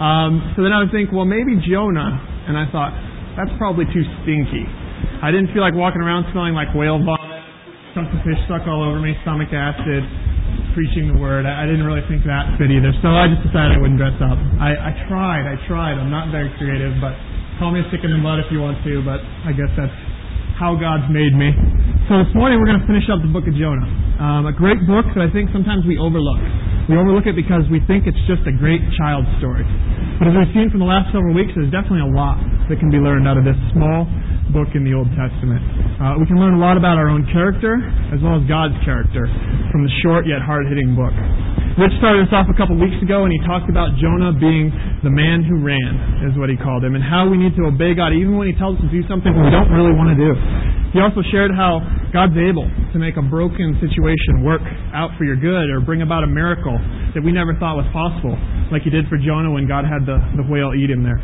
Um, so then I would think, well, maybe Jonah. And I thought, that's probably too stinky. I didn't feel like walking around smelling like whale vomit, chunks of fish stuck all over me, stomach acid, preaching the word. I, I didn't really think that fit either. So I just decided I wouldn't dress up. I, I tried, I tried. I'm not very creative, but call me a stick in the mud if you want to, but I guess that's how God's made me. So this morning we're going to finish up the book of Jonah. Um, a great book that I think sometimes we overlook. We overlook it because we think it's just a great child story. But as we've seen from the last several weeks, there's definitely a lot that can be learned out of this small book in the Old Testament. Uh, we can learn a lot about our own character as well as God's character from the short yet hard-hitting book. Rich started us off a couple weeks ago and he talked about Jonah being the man who ran, is what he called him, and how we need to obey God even when he tells us to do something we don't really want to do. He also shared how God's able to make a broken situation work out for your good or bring about a miracle that we never thought was possible, like he did for Jonah when God had the, the whale eat him there.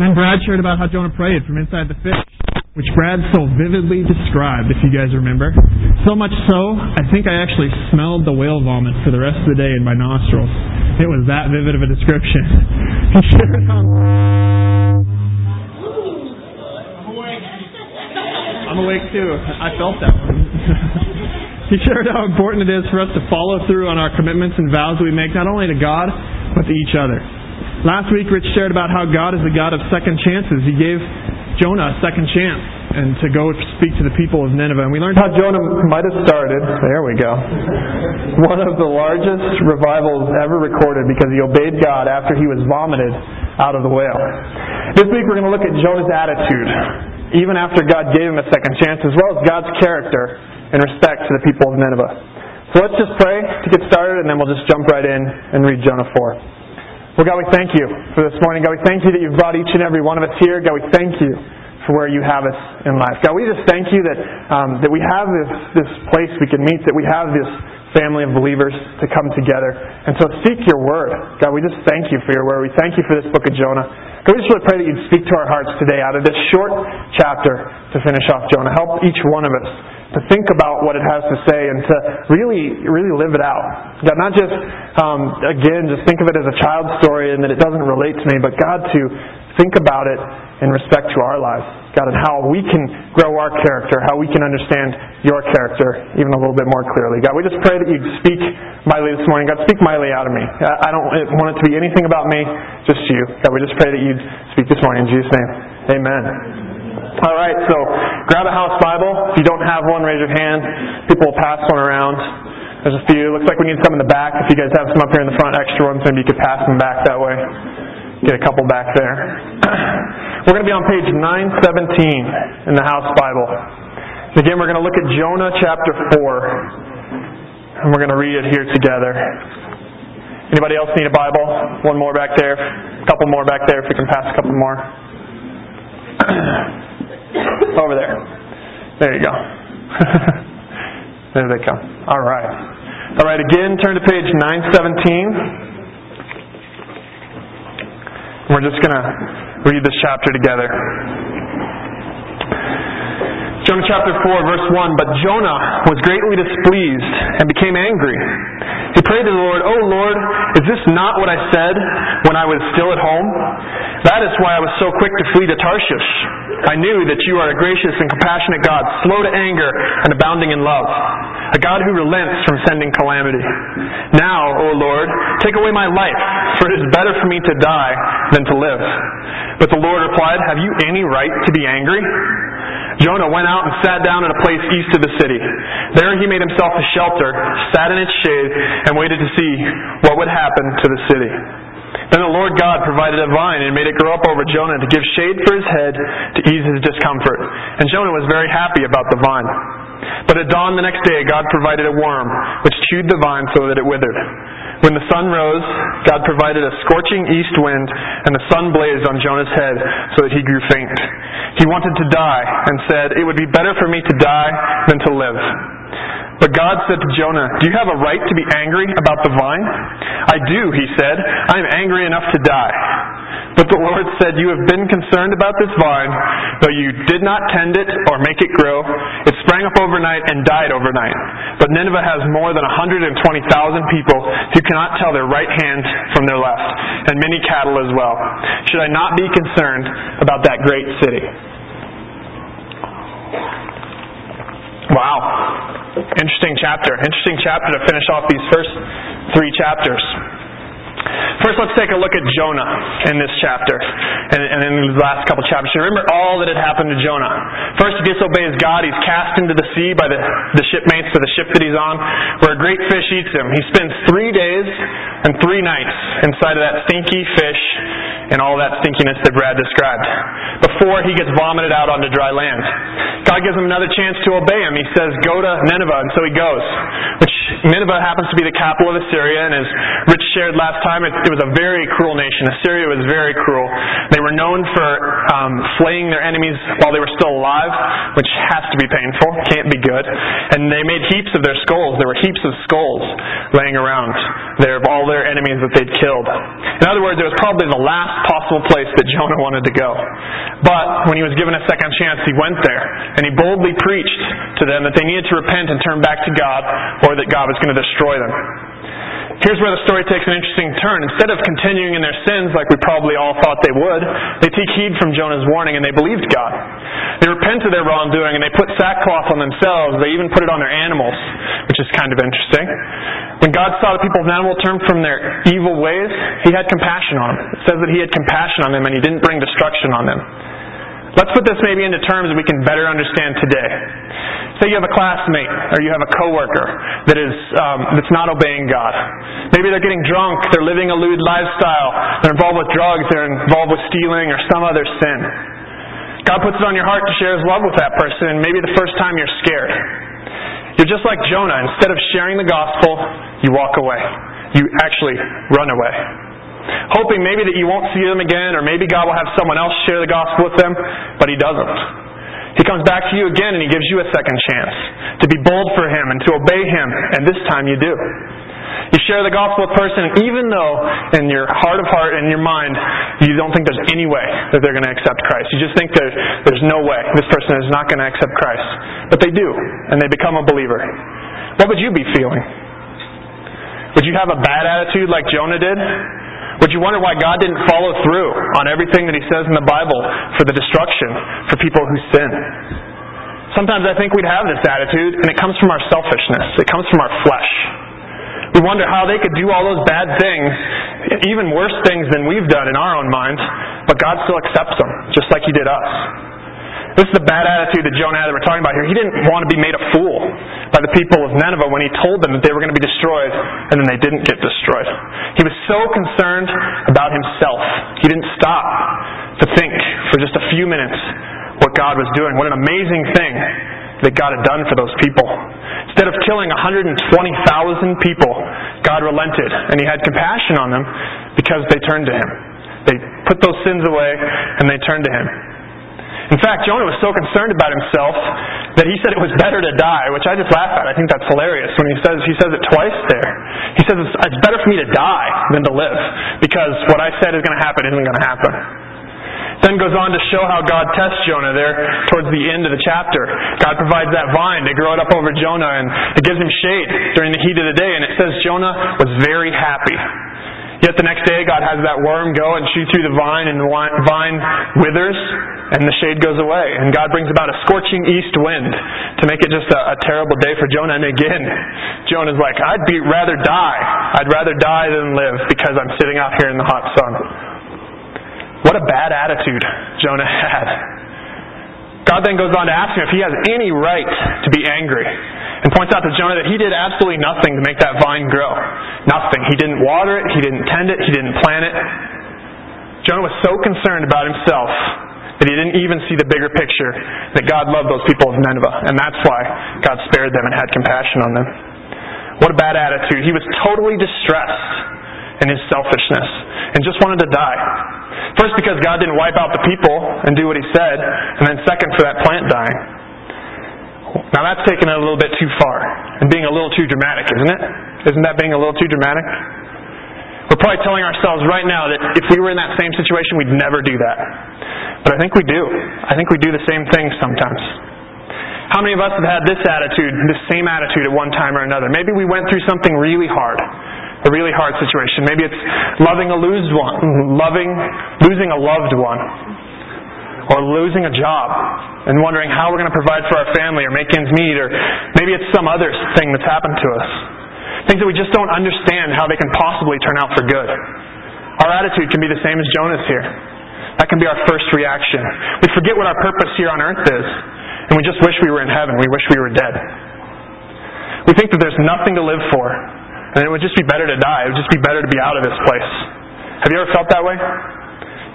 Then Brad shared about how Jonah prayed from inside the fish, which Brad so vividly described, if you guys remember. So much so, I think I actually smelled the whale vomit for the rest of the day in my nostrils. It was that vivid of a description. He shared how I'm awake too. I felt that one. he shared how important it is for us to follow through on our commitments and vows that we make, not only to God, but to each other. Last week, Rich shared about how God is the God of second chances. He gave Jonah a second chance and to go speak to the people of Nineveh. And we learned how Jonah might have started, there we go, one of the largest revivals ever recorded because he obeyed God after he was vomited out of the whale. This week we're going to look at Jonah's attitude even after God gave him a second chance, as well as God's character in respect to the people of Nineveh. So let's just pray to get started, and then we'll just jump right in and read Jonah 4. Well, God, we thank you for this morning. God, we thank you that you've brought each and every one of us here. God, we thank you for where you have us in life. God, we just thank you that um, that we have this this place we can meet, that we have this family of believers to come together and to seek your word. God, we just thank you for your word. We thank you for this book of Jonah. God, we just really pray that you'd speak to our hearts today out of this short chapter to finish off Jonah. Help each one of us to think about what it has to say and to really, really live it out. God, not just, um, again, just think of it as a child story and that it doesn't relate to me, but God, to think about it in respect to our lives. God, and how we can grow our character, how we can understand your character even a little bit more clearly. God, we just pray that you'd speak mightily this morning. God, speak mightily out of me. I don't want it to be anything about me, just you. God, we just pray that you'd speak this morning in Jesus' name. Amen. All right, so grab a house Bible. If you don't have one, raise your hand. People will pass one around. There's a few. Looks like we need some in the back. If you guys have some up here in the front, extra ones, maybe you could pass them back that way. Get a couple back there. We're going to be on page 917 in the House Bible. Again, we're going to look at Jonah chapter 4, and we're going to read it here together. Anybody else need a Bible? One more back there. A couple more back there if we can pass a couple more. Over there. There you go. there they come. All right. All right, again, turn to page 917. We're just going to read this chapter together. Jonah chapter 4, verse 1 But Jonah was greatly displeased and became angry. He prayed to the Lord, Oh Lord, is this not what I said when I was still at home? That is why I was so quick to flee to Tarshish. I knew that you are a gracious and compassionate God, slow to anger and abounding in love, a God who relents from sending calamity. Now, O Lord, take away my life, for it is better for me to die than to live. But the Lord replied, Have you any right to be angry? Jonah went out and sat down in a place east of the city. There he made himself a shelter, sat in its shade, and waited to see what would happen to the city. Then the Lord God provided a vine and made it grow up over Jonah to give shade for his head to ease his discomfort. And Jonah was very happy about the vine. But at dawn the next day, God provided a worm, which chewed the vine so that it withered. When the sun rose, God provided a scorching east wind, and the sun blazed on Jonah's head so that he grew faint. He wanted to die and said, It would be better for me to die than to live. But God said to Jonah, Do you have a right to be angry about the vine? I do, he said. I am angry enough to die. But the Lord said, You have been concerned about this vine, though you did not tend it or make it grow. It sprang up overnight and died overnight. But Nineveh has more than 120,000 people who cannot tell their right hand from their left, and many cattle as well. Should I not be concerned about that great city? Wow. Interesting chapter. Interesting chapter to finish off these first three chapters. First, let's take a look at Jonah in this chapter and, and in the last couple chapters. Remember all that had happened to Jonah. First, he disobeys God. He's cast into the sea by the, the shipmates of the ship that he's on, where a great fish eats him. He spends three days and three nights inside of that stinky fish and all that stinkiness that Brad described before he gets vomited out onto dry land. God gives him another chance to obey him. He says, Go to Nineveh, and so he goes, which Nineveh happens to be the capital of Assyria, and as Rich shared last time, it, it was a very cruel nation. Assyria was very cruel. They were known for um, slaying their enemies while they were still alive, which has to be painful, can't be good. And they made heaps of their skulls. There were heaps of skulls laying around there of all their enemies that they'd killed. In other words, it was probably the last possible place that Jonah wanted to go. But when he was given a second chance, he went there and he boldly preached to them that they needed to repent and turn back to God or that God was going to destroy them. Here's where the story takes an interesting turn. Instead of continuing in their sins like we probably all thought they would, they take heed from Jonah's warning and they believed God. They repent of their wrongdoing and they put sackcloth on themselves. They even put it on their animals, which is kind of interesting. When God saw the people of Nineveh turn from their evil ways, He had compassion on them. It says that He had compassion on them and He didn't bring destruction on them. Let's put this maybe into terms that we can better understand today. Say you have a classmate or you have a coworker that is um, that's not obeying God. Maybe they're getting drunk, they're living a lewd lifestyle, they're involved with drugs, they're involved with stealing or some other sin. God puts it on your heart to share His love with that person, and maybe the first time you're scared. You're just like Jonah. Instead of sharing the gospel, you walk away. You actually run away hoping maybe that you won't see them again, or maybe God will have someone else share the gospel with them, but He doesn't. He comes back to you again and He gives you a second chance to be bold for Him and to obey Him, and this time you do. You share the gospel with a person, even though in your heart of heart, in your mind, you don't think there's any way that they're going to accept Christ. You just think there's, there's no way this person is not going to accept Christ. But they do, and they become a believer. What would you be feeling? Would you have a bad attitude like Jonah did? Would you wonder why God didn't follow through on everything that He says in the Bible for the destruction for people who sin? Sometimes I think we'd have this attitude, and it comes from our selfishness. It comes from our flesh. We wonder how they could do all those bad things, even worse things than we've done in our own minds, but God still accepts them, just like He did us. This is the bad attitude that Jonah had that we're talking about here. He didn't want to be made a fool by the people of Nineveh when he told them that they were going to be destroyed, and then they didn't get destroyed. He was so concerned about himself. He didn't stop to think for just a few minutes what God was doing. What an amazing thing that God had done for those people. Instead of killing 120,000 people, God relented and He had compassion on them because they turned to Him. They put those sins away and they turned to Him. In fact, Jonah was so concerned about himself that he said it was better to die, which I just laugh at. I think that's hilarious when he says he says it twice there. He says it's, it's better for me to die than to live because what I said is going to happen isn't going to happen. Then goes on to show how God tests Jonah there towards the end of the chapter. God provides that vine to grow it up over Jonah and it gives him shade during the heat of the day. And it says Jonah was very happy. Yet the next day, God has that worm go and shoot through the vine, and the vine withers, and the shade goes away. And God brings about a scorching east wind to make it just a, a terrible day for Jonah. And again, Jonah's like, I'd be rather die. I'd rather die than live because I'm sitting out here in the hot sun. What a bad attitude Jonah had. God then goes on to ask him if he has any right to be angry and points out to Jonah that he did absolutely nothing to make that vine grow. Nothing. He didn't water it, he didn't tend it, he didn't plant it. Jonah was so concerned about himself that he didn't even see the bigger picture that God loved those people of Nineveh, and that's why God spared them and had compassion on them. What a bad attitude. He was totally distressed in his selfishness and just wanted to die. First, because God didn't wipe out the people and do what he said, and then second, for that plant dying. Now that's taking it a little bit too far and being a little too dramatic, isn't it? Isn't that being a little too dramatic? We're probably telling ourselves right now that if we were in that same situation, we'd never do that. But I think we do. I think we do the same thing sometimes. How many of us have had this attitude, this same attitude at one time or another? Maybe we went through something really hard, a really hard situation. Maybe it's loving a losed one, loving, losing a loved one, or losing a job and wondering how we're going to provide for our family or make ends meet, or maybe it's some other thing that's happened to us. Things that we just don't understand how they can possibly turn out for good. Our attitude can be the same as Jonah's here. That can be our first reaction. We forget what our purpose here on earth is, and we just wish we were in heaven. We wish we were dead. We think that there's nothing to live for, and it would just be better to die. It would just be better to be out of this place. Have you ever felt that way?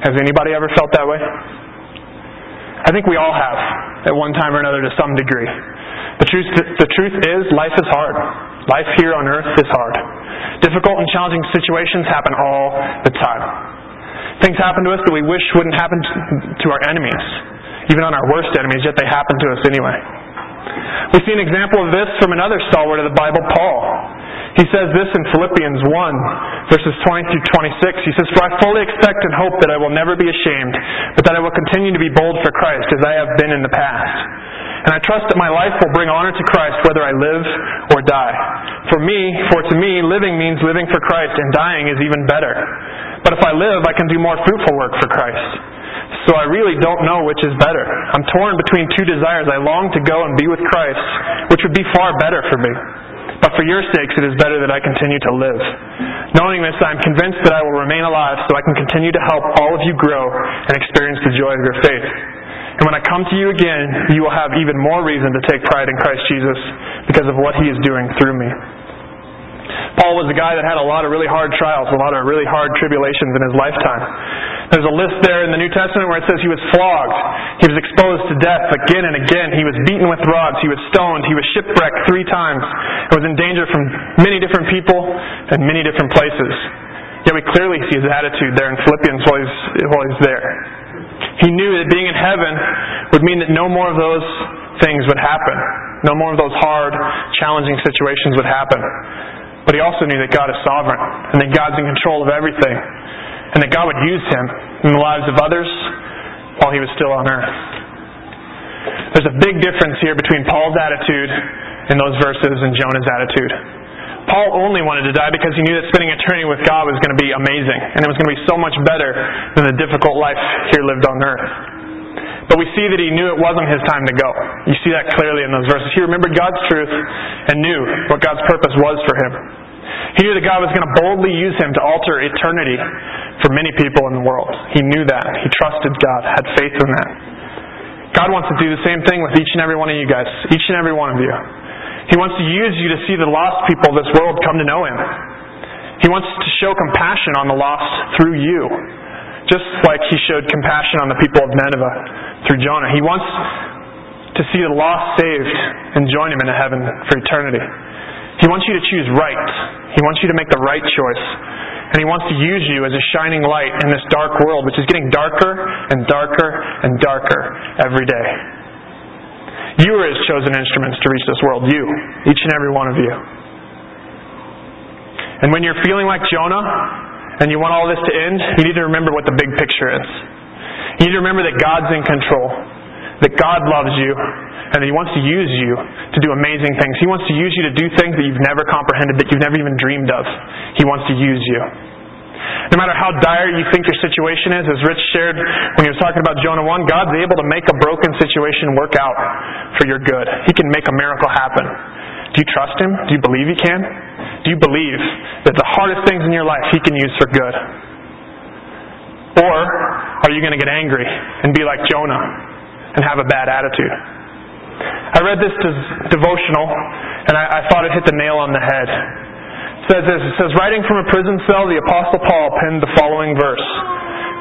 Has anybody ever felt that way? I think we all have, at one time or another, to some degree. The truth, the truth is, life is hard. Life here on earth is hard. Difficult and challenging situations happen all the time. Things happen to us that we wish wouldn't happen to our enemies, even on our worst enemies, yet they happen to us anyway. We see an example of this from another stalwart of the Bible, Paul. He says this in Philippians 1, verses 20 through 26. He says, For I fully expect and hope that I will never be ashamed, but that I will continue to be bold for Christ, as I have been in the past. And I trust that my life will bring honor to Christ whether I live or die. For me, for to me, living means living for Christ, and dying is even better. But if I live, I can do more fruitful work for Christ. So I really don't know which is better. I'm torn between two desires. I long to go and be with Christ, which would be far better for me. But for your sakes, it is better that I continue to live. Knowing this, I am convinced that I will remain alive so I can continue to help all of you grow and experience the joy of your faith. And when I come to you again, you will have even more reason to take pride in Christ Jesus because of what he is doing through me. Paul was a guy that had a lot of really hard trials, a lot of really hard tribulations in his lifetime. There's a list there in the New Testament where it says he was flogged, he was exposed to death again and again, he was beaten with rods, he was stoned, he was shipwrecked three times, and was in danger from many different people and many different places. Yet we clearly see his attitude there in Philippians while he's, while he's there. He knew that being in heaven would mean that no more of those things would happen. No more of those hard, challenging situations would happen. But he also knew that God is sovereign and that God's in control of everything and that God would use him in the lives of others while he was still on earth. There's a big difference here between Paul's attitude in those verses and Jonah's attitude. Paul only wanted to die because he knew that spending eternity with God was going to be amazing, and it was going to be so much better than the difficult life here lived on earth. But we see that he knew it wasn't his time to go. You see that clearly in those verses. He remembered God's truth and knew what God's purpose was for him. He knew that God was going to boldly use him to alter eternity for many people in the world. He knew that. He trusted God, had faith in that. God wants to do the same thing with each and every one of you guys, each and every one of you. He wants to use you to see the lost people of this world come to know Him. He wants to show compassion on the lost through you, just like He showed compassion on the people of Nineveh through Jonah. He wants to see the lost saved and join Him in heaven for eternity. He wants you to choose right. He wants you to make the right choice. And He wants to use you as a shining light in this dark world, which is getting darker and darker and darker every day. You are His chosen instruments to reach this world. You. Each and every one of you. And when you're feeling like Jonah and you want all this to end, you need to remember what the big picture is. You need to remember that God's in control, that God loves you, and that He wants to use you to do amazing things. He wants to use you to do things that you've never comprehended, that you've never even dreamed of. He wants to use you. No matter how dire you think your situation is, as Rich shared when he was talking about Jonah 1, God's able to make a broken situation work out for your good. He can make a miracle happen. Do you trust Him? Do you believe He can? Do you believe that the hardest things in your life He can use for good? Or are you going to get angry and be like Jonah and have a bad attitude? I read this devotional and I, I thought it hit the nail on the head. It says this, it says, writing from a prison cell, the Apostle Paul penned the following verse.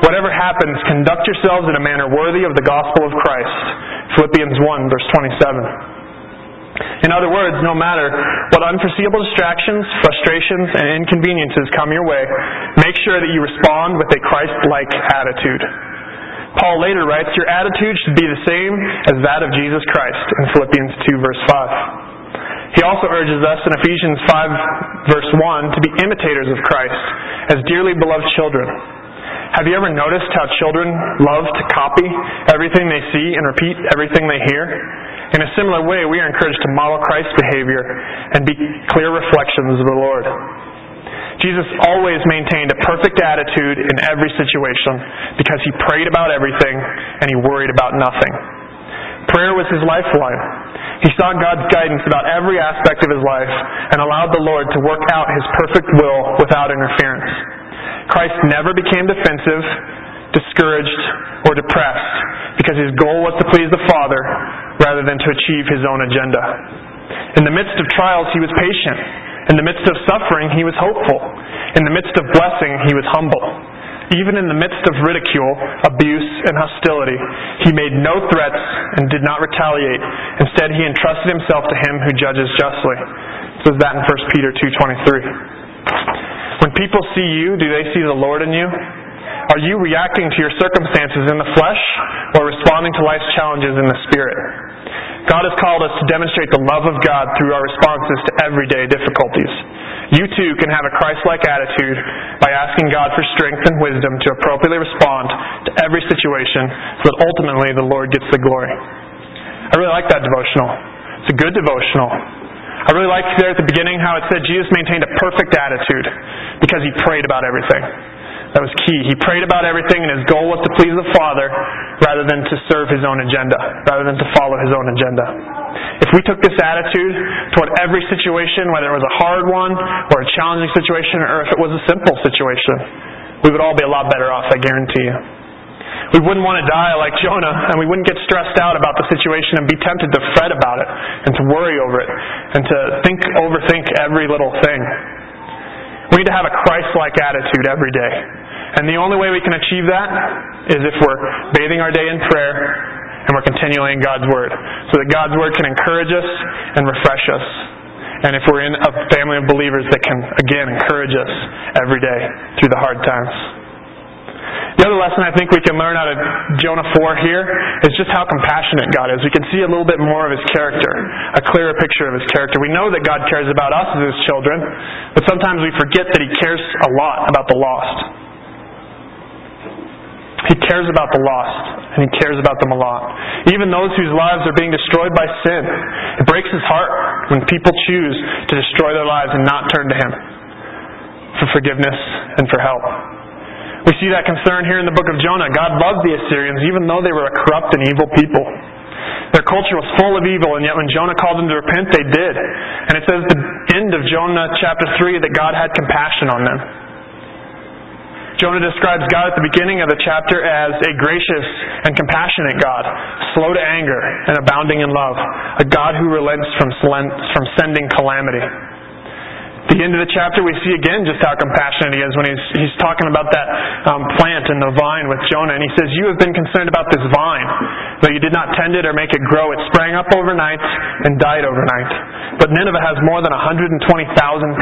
Whatever happens, conduct yourselves in a manner worthy of the gospel of Christ. Philippians 1, verse 27. In other words, no matter what unforeseeable distractions, frustrations, and inconveniences come your way, make sure that you respond with a Christ-like attitude. Paul later writes, Your attitude should be the same as that of Jesus Christ in Philippians 2, verse 5. He also urges us in Ephesians 5 verse 1 to be imitators of Christ as dearly beloved children. Have you ever noticed how children love to copy everything they see and repeat everything they hear? In a similar way, we are encouraged to model Christ's behavior and be clear reflections of the Lord. Jesus always maintained a perfect attitude in every situation because he prayed about everything and he worried about nothing. Prayer was his lifeline. He sought God's guidance about every aspect of his life and allowed the Lord to work out his perfect will without interference. Christ never became defensive, discouraged, or depressed because his goal was to please the Father rather than to achieve his own agenda. In the midst of trials, he was patient. In the midst of suffering, he was hopeful. In the midst of blessing, he was humble. Even in the midst of ridicule, abuse, and hostility, he made no threats and did not retaliate. Instead, he entrusted himself to him who judges justly. It says that in 1 Peter 2.23. When people see you, do they see the Lord in you? Are you reacting to your circumstances in the flesh or responding to life's challenges in the spirit? God has called us to demonstrate the love of God through our responses to everyday difficulties. You too can have a Christ-like attitude by asking God for strength and wisdom to appropriately respond to every situation so that ultimately the Lord gets the glory. I really like that devotional. It's a good devotional. I really liked there at the beginning how it said Jesus maintained a perfect attitude because he prayed about everything. That was key. He prayed about everything, and his goal was to please the Father rather than to serve his own agenda, rather than to follow his own agenda. If we took this attitude toward every situation, whether it was a hard one or a challenging situation, or if it was a simple situation, we would all be a lot better off, I guarantee you. We wouldn't want to die like Jonah, and we wouldn't get stressed out about the situation and be tempted to fret about it and to worry over it and to think, overthink every little thing. We need to have a Christ-like attitude every day. And the only way we can achieve that is if we're bathing our day in prayer and we're continually in God's Word. So that God's Word can encourage us and refresh us. And if we're in a family of believers that can, again, encourage us every day through the hard times. The other lesson I think we can learn out of Jonah 4 here is just how compassionate God is. We can see a little bit more of his character, a clearer picture of his character. We know that God cares about us as his children, but sometimes we forget that he cares a lot about the lost. He cares about the lost, and he cares about them a lot. Even those whose lives are being destroyed by sin. It breaks his heart when people choose to destroy their lives and not turn to him for forgiveness and for help. We see that concern here in the book of Jonah. God loved the Assyrians even though they were a corrupt and evil people. Their culture was full of evil, and yet when Jonah called them to repent, they did. And it says at the end of Jonah chapter 3 that God had compassion on them. Jonah describes God at the beginning of the chapter as a gracious and compassionate God, slow to anger and abounding in love, a God who relents from, sending calamity the end of the chapter, we see again just how compassionate he is when he's, he's talking about that um, plant and the vine with Jonah. And he says, You have been concerned about this vine, though you did not tend it or make it grow. It sprang up overnight and died overnight. But Nineveh has more than 120,000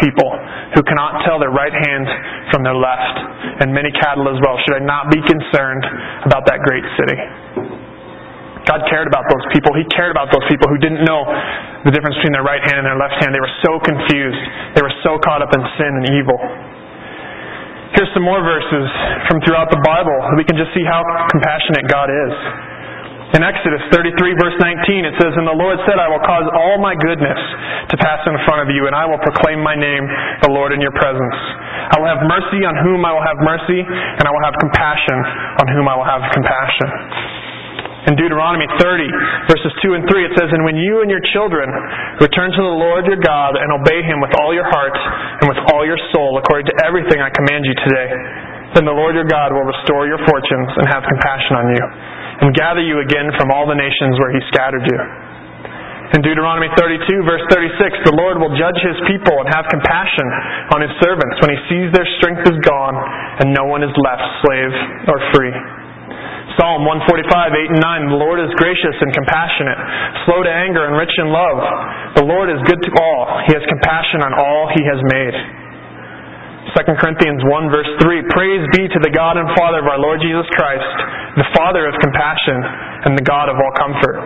people who cannot tell their right hand from their left, and many cattle as well. Should I not be concerned about that great city? God cared about those people. He cared about those people who didn't know the difference between their right hand and their left hand. They were so confused. They were so caught up in sin and evil. Here's some more verses from throughout the Bible. We can just see how compassionate God is. In Exodus 33, verse 19, it says, And the Lord said, I will cause all my goodness to pass in front of you, and I will proclaim my name, the Lord, in your presence. I will have mercy on whom I will have mercy, and I will have compassion on whom I will have compassion. In Deuteronomy 30, verses 2 and 3, it says, And when you and your children return to the Lord your God and obey him with all your heart and with all your soul, according to everything I command you today, then the Lord your God will restore your fortunes and have compassion on you, and gather you again from all the nations where he scattered you. In Deuteronomy 32, verse 36, the Lord will judge his people and have compassion on his servants when he sees their strength is gone and no one is left slave or free. Psalm 145, 8 and 9, The Lord is gracious and compassionate, slow to anger and rich in love. The Lord is good to all. He has compassion on all he has made. 2 Corinthians 1 verse 3, Praise be to the God and Father of our Lord Jesus Christ, the Father of compassion and the God of all comfort.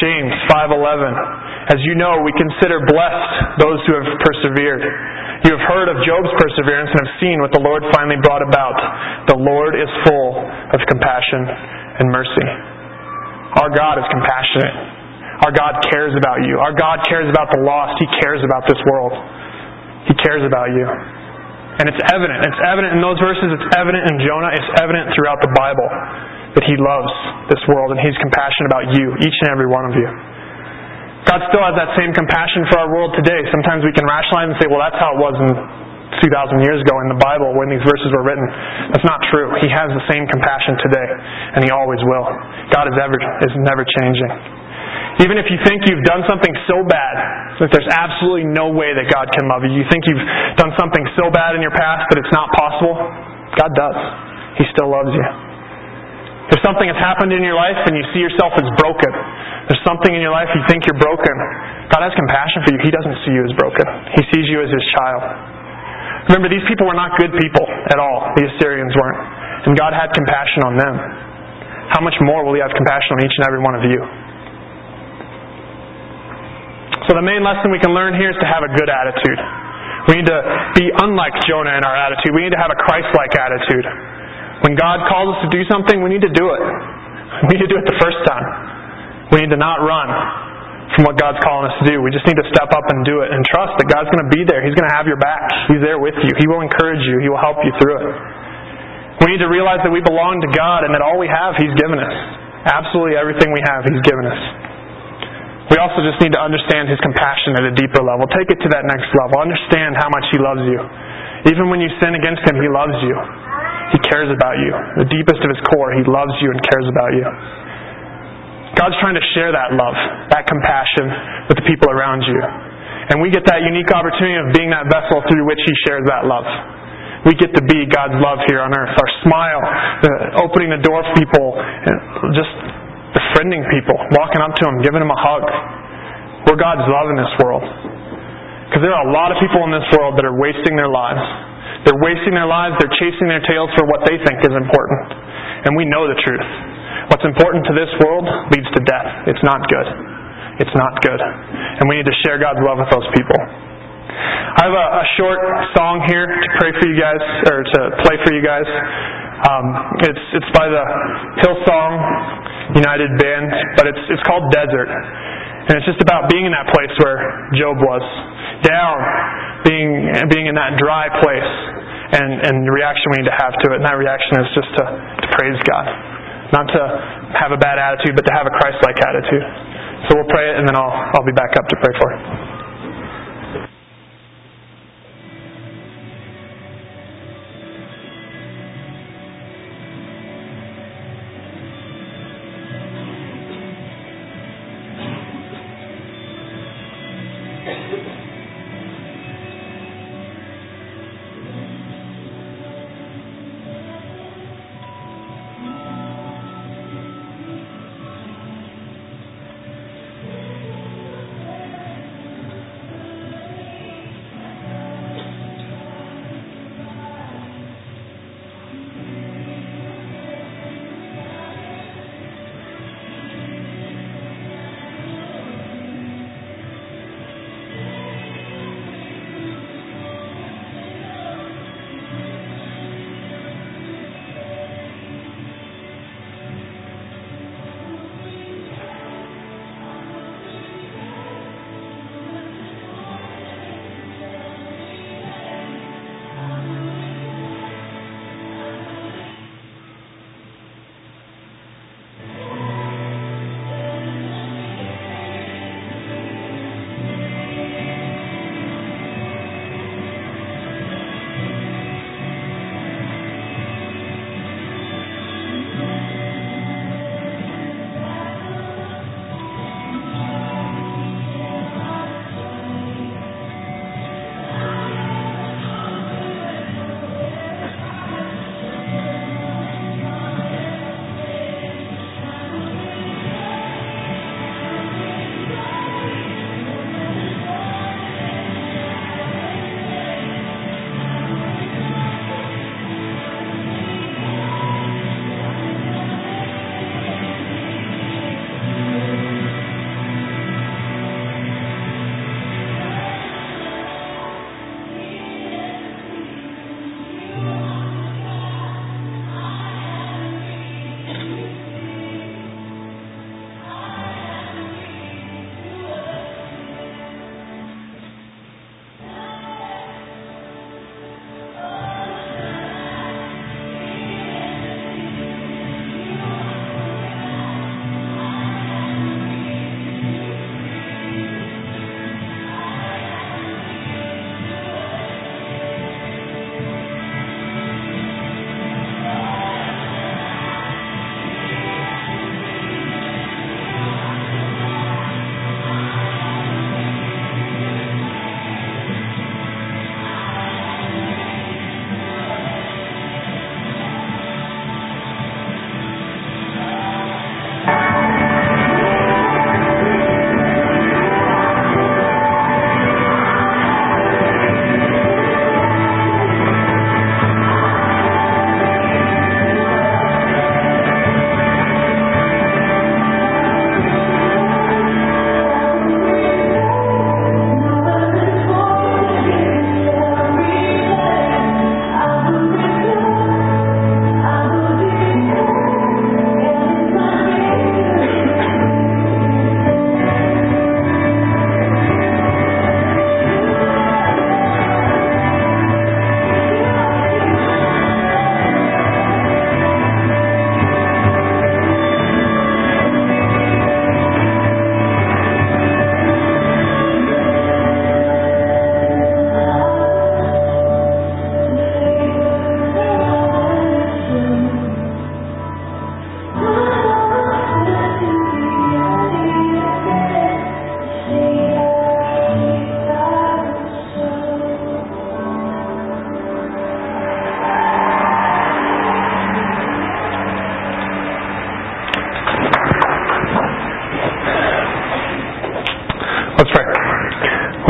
James 5:11 As you know, we consider blessed those who have persevered. You have heard of Job's perseverance and have seen what the Lord finally brought about. The Lord is full of compassion and mercy. Our God is compassionate. Our God cares about you. Our God cares about the lost. He cares about this world. He cares about you. And it's evident. It's evident in those verses. It's evident in Jonah. It's evident throughout the Bible that He loves this world and He's compassionate about you, each and every one of you. God still has that same compassion for our world today. Sometimes we can rationalize and say, well, that's how it was in 2,000 years ago in the Bible when these verses were written. That's not true. He has the same compassion today, and He always will. God is, ever, is never changing. Even if you think you've done something so bad that there's absolutely no way that God can love you, you think you've done something so bad in your past that it's not possible, God does. He still loves you. If something has happened in your life and you see yourself as broken, there's something in your life you think you're broken, God has compassion for you. He doesn't see you as broken, He sees you as His child. Remember, these people were not good people at all. The Assyrians weren't. And God had compassion on them. How much more will He have compassion on each and every one of you? So, the main lesson we can learn here is to have a good attitude. We need to be unlike Jonah in our attitude. We need to have a Christ like attitude. When God calls us to do something, we need to do it. We need to do it the first time. We need to not run from what God's calling us to do. We just need to step up and do it and trust that God's going to be there. He's going to have your back. He's there with you. He will encourage you. He will help you through it. We need to realize that we belong to God and that all we have, He's given us. Absolutely everything we have, He's given us. We also just need to understand His compassion at a deeper level. Take it to that next level. Understand how much He loves you. Even when you sin against Him, He loves you. He cares about you. The deepest of his core, he loves you and cares about you. God's trying to share that love, that compassion with the people around you. And we get that unique opportunity of being that vessel through which he shares that love. We get to be God's love here on earth. Our smile, opening the door for people, just befriending people, walking up to them, giving them a hug. We're God's love in this world. Because there are a lot of people in this world that are wasting their lives they're wasting their lives, they're chasing their tails for what they think is important. And we know the truth. What's important to this world leads to death. It's not good. It's not good. And we need to share God's love with those people. I have a, a short song here to pray for you guys, or to play for you guys. Um, it's it's by the Hillsong United Band, but it's it's called Desert, and it's just about being in that place where Job was, down, being being in that dry place and, and the reaction we need to have to it. And that reaction is just to, to praise God. Not to have a bad attitude, but to have a Christ like attitude. So we'll pray it and then I'll I'll be back up to pray for it.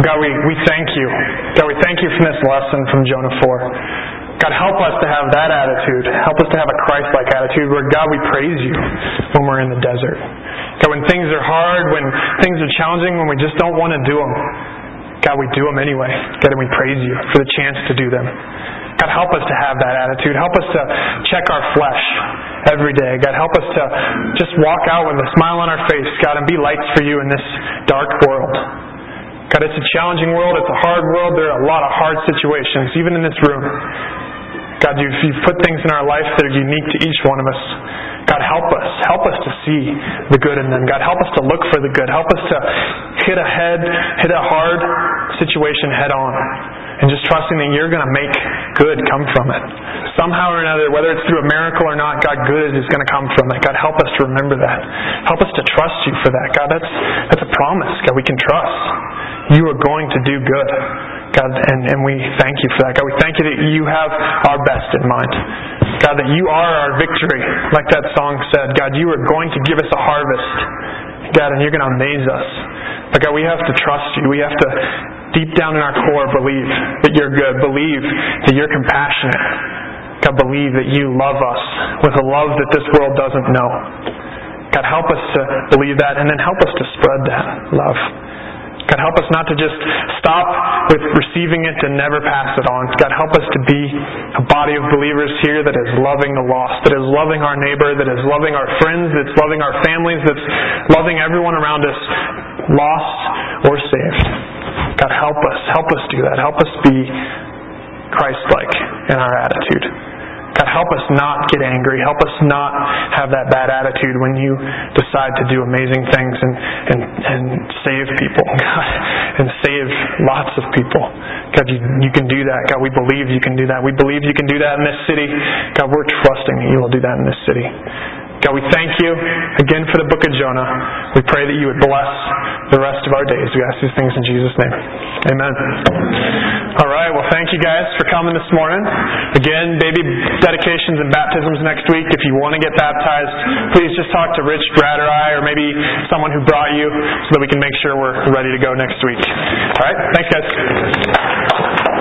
God, we, we thank you. God, we thank you for this lesson from Jonah 4. God, help us to have that attitude. Help us to have a Christ like attitude where, God, we praise you when we're in the desert. God, when things are hard, when things are challenging, when we just don't want to do them, God, we do them anyway. God, and we praise you for the chance to do them. God, help us to have that attitude. Help us to check our flesh every day. God, help us to just walk out with a smile on our face, God, and be lights for you in this dark world. God, it's a challenging world. It's a hard world. There are a lot of hard situations, even in this room. God, you've, you've put things in our life that are unique to each one of us. God, help us. Help us to see the good in them. God, help us to look for the good. Help us to hit a head, hit a hard situation head on. And just trusting that you're going to make good come from it. Somehow or another, whether it's through a miracle or not, God, good is going to come from it. God, help us to remember that. Help us to trust you for that. God, that's, that's a promise. God, we can trust. You are going to do good. God, and, and we thank you for that. God, we thank you that you have our best in mind. God, that you are our victory. Like that song said, God, you are going to give us a harvest. God, and you're going to amaze us. But God, we have to trust you. We have to, deep down in our core, believe that you're good. Believe that you're compassionate. God, believe that you love us with a love that this world doesn't know. God, help us to believe that and then help us to spread that love. God, help us not to just stop with receiving it and never pass it on. God, help us to be a body of believers here that is loving the lost, that is loving our neighbor, that is loving our friends, that's loving our families, that's loving everyone around us, lost or saved. God, help us. Help us do that. Help us be Christ like in our attitude. God, help us not get angry. Help us not have that bad attitude when you decide to do amazing things and, and, and save people, God, and save lots of people. God, you, you can do that. God, we believe you can do that. We believe you can do that in this city. God, we're trusting that you will do that in this city. God, we thank you again for the book of Jonah. We pray that you would bless the rest of our days. We ask these things in Jesus' name. Amen. All right. Well, thank you guys for coming this morning. Again, baby dedications and baptisms next week. If you want to get baptized, please just talk to Rich, Brad, or I, or maybe someone who brought you so that we can make sure we're ready to go next week. All right. Thanks, guys.